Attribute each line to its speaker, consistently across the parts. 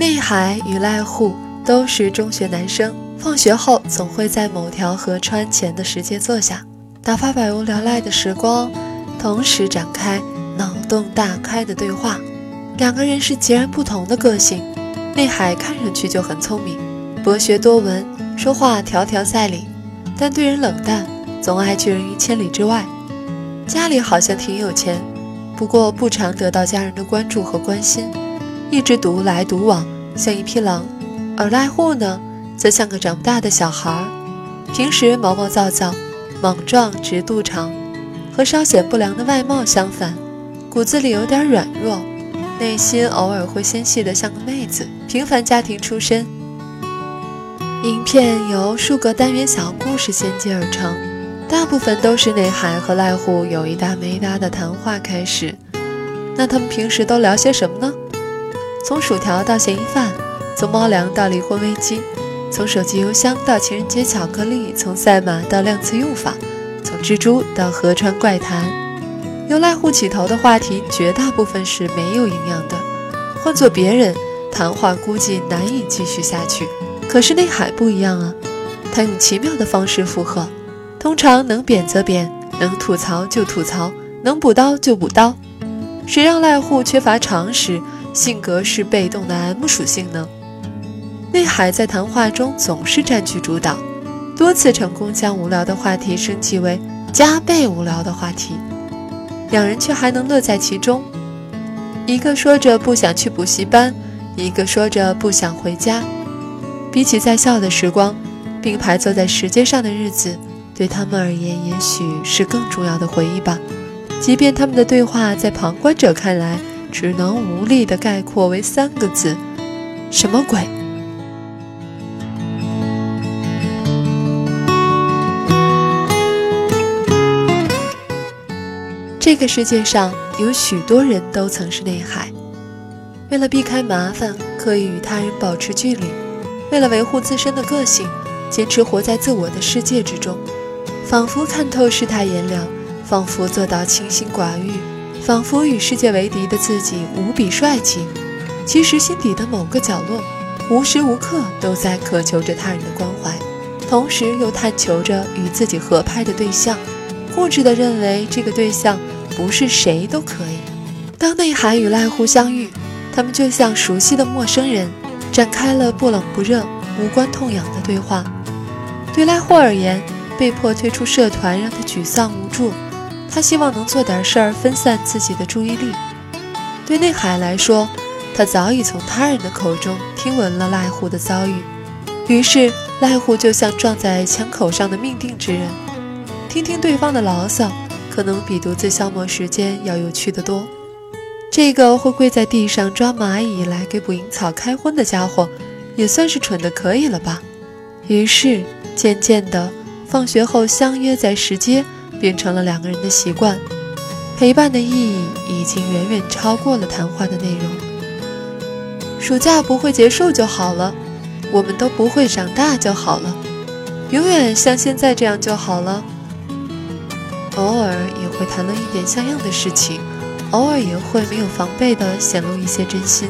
Speaker 1: 内海与濑户都是中学男生，放学后总会在某条河川前的石阶坐下，打发百无聊赖的时光，同时展开脑洞大开的对话。两个人是截然不同的个性。内海看上去就很聪明，博学多闻，说话条条在理，但对人冷淡，总爱拒人于千里之外。家里好像挺有钱，不过不常得到家人的关注和关心，一直独来独往，像一匹狼。而赖户呢，则像个长不大的小孩儿，平时毛毛躁躁，莽撞直肚肠，和稍显不良的外貌相反，骨子里有点软弱。内心偶尔会纤细的像个妹子，平凡家庭出身。影片由数个单元小故事衔接而成，大部分都是内海和濑户有一搭没一搭的谈话开始。那他们平时都聊些什么呢？从薯条到嫌疑犯，从猫粮到离婚危机，从手机邮箱到情人节巧克力，从赛马到量词用法，从蜘蛛到河川怪谈。由赖户起头的话题，绝大部分是没有营养的。换做别人，谈话估计难以继续下去。可是内海不一样啊，他用奇妙的方式附和，通常能贬则贬，能吐槽就吐槽，能补刀就补刀。谁让赖户缺乏常识，性格是被动的 M 属性呢？内海在谈话中总是占据主导，多次成功将无聊的话题升级为加倍无聊的话题。两人却还能乐在其中，一个说着不想去补习班，一个说着不想回家。比起在校的时光，并排坐在石阶上的日子，对他们而言，也许是更重要的回忆吧。即便他们的对话在旁观者看来，只能无力地概括为三个字：什么鬼？这个世界上有许多人都曾是内海，为了避开麻烦，刻意与他人保持距离；为了维护自身的个性，坚持活在自我的世界之中，仿佛看透世态炎凉，仿佛做到清心寡欲，仿佛与世界为敌的自己无比帅气。其实心底的某个角落，无时无刻都在渴求着他人的关怀，同时又探求着与自己合拍的对象。固执地认为这个对象不是谁都可以。当内海与濑户相遇，他们就像熟悉的陌生人，展开了不冷不热、无关痛痒的对话。对濑户而言，被迫退出社团让他沮丧无助，他希望能做点事儿分散自己的注意力。对内海来说，他早已从他人的口中听闻了濑户的遭遇，于是濑户就像撞在枪口上的命定之人。听听对方的牢骚，可能比独自消磨时间要有趣得多。这个会跪在地上抓蚂蚁来给捕蝇草开荤的家伙，也算是蠢的可以了吧？于是，渐渐的，放学后相约在石阶变成了两个人的习惯。陪伴的意义已经远远超过了谈话的内容。暑假不会结束就好了，我们都不会长大就好了，永远像现在这样就好了。偶尔也会谈论一点像样的事情，偶尔也会没有防备地显露一些真心。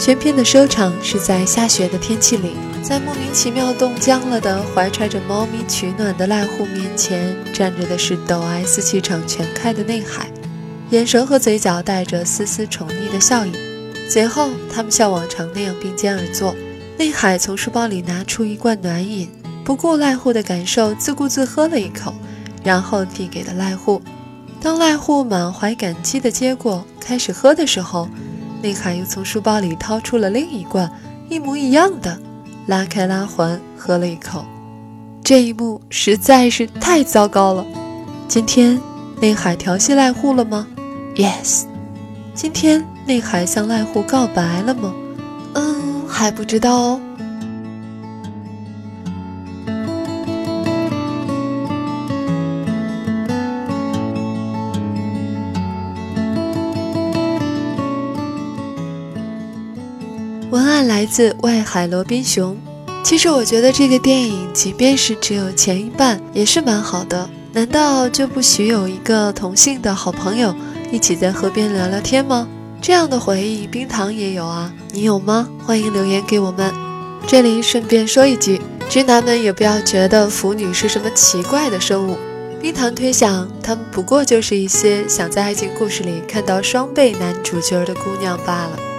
Speaker 1: 全片的收场是在下雪的天气里，在莫名其妙冻僵了的怀揣着猫咪取暖的濑户面前，站着的是抖 S 气场全开的内海，眼神和嘴角带着丝丝宠溺的笑意。随后，他们像往常那样并肩而坐。内海从书包里拿出一罐暖饮，不顾赖户的感受，自顾自喝了一口，然后递给了赖户。当赖户满怀感激的接过，开始喝的时候，内海又从书包里掏出了另一罐，一模一样的，拉开拉环，喝了一口。这一幕实在是太糟糕了。今天，内海调戏赖户了吗？Yes。今天。内海向濑户告白了吗？嗯，还不知道哦。来自外海罗宾熊。其实我觉得这个电影，即便是只有前一半，也是蛮好的。难道就不许有一个同性的好朋友一起在河边聊聊天吗？这样的回忆，冰糖也有啊，你有吗？欢迎留言给我们。这里顺便说一句，直男们也不要觉得腐女是什么奇怪的生物。冰糖推想，他们不过就是一些想在爱情故事里看到双倍男主角的姑娘罢了。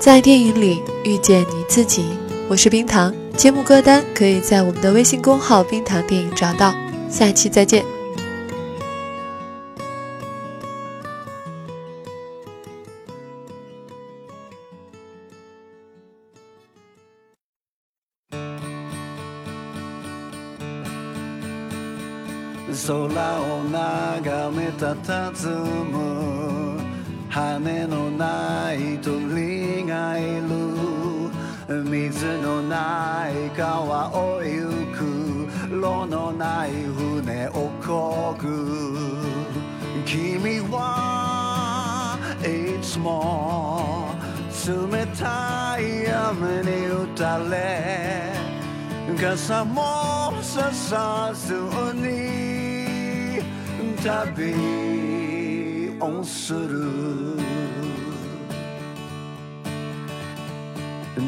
Speaker 1: 在电影里遇见你自己，我是冰糖。节目歌单可以在我们的微信公号“冰糖电影”找到。下期再见。
Speaker 2: 空を眺めたたずむ 羽のない鳥がいる水のない川を行く炉のない船を漕ぐ君はいつも冷たい雨に打たれ傘もささずに旅 をする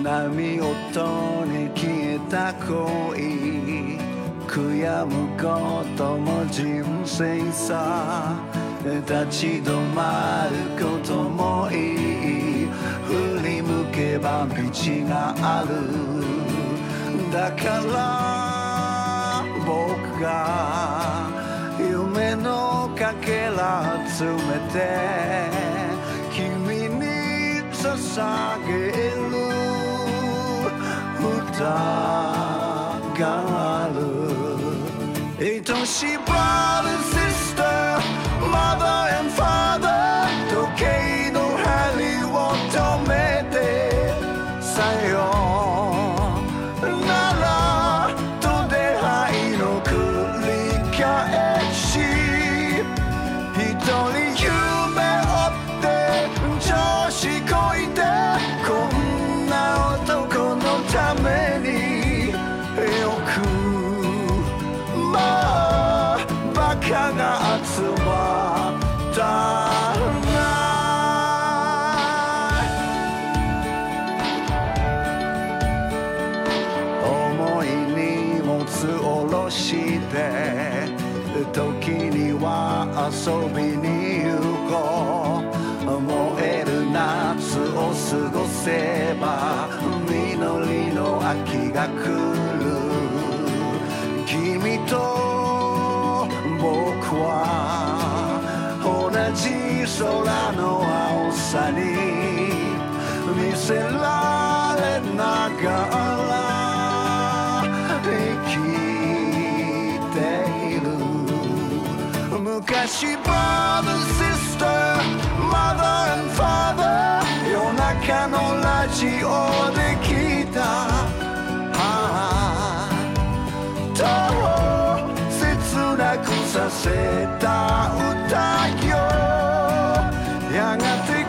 Speaker 2: 波音に消えた恋悔やむことも人生さ立ち止まることもいい振り向けば道があるだから僕が夢のかけら集めて君に捧げる歌がある愛しい brother sister mother 人夢追って調子こいてこんな男のためによくまあバカが集まったな重い荷物下ろして時には遊びに行こう。燃える夏を過ごせば実りの秋が来る。君と僕は同じ空の青さに見せられながら she brother, sister, mother and father You're not canon laci ode kita Toho setsunaku saseta uta yo Yagate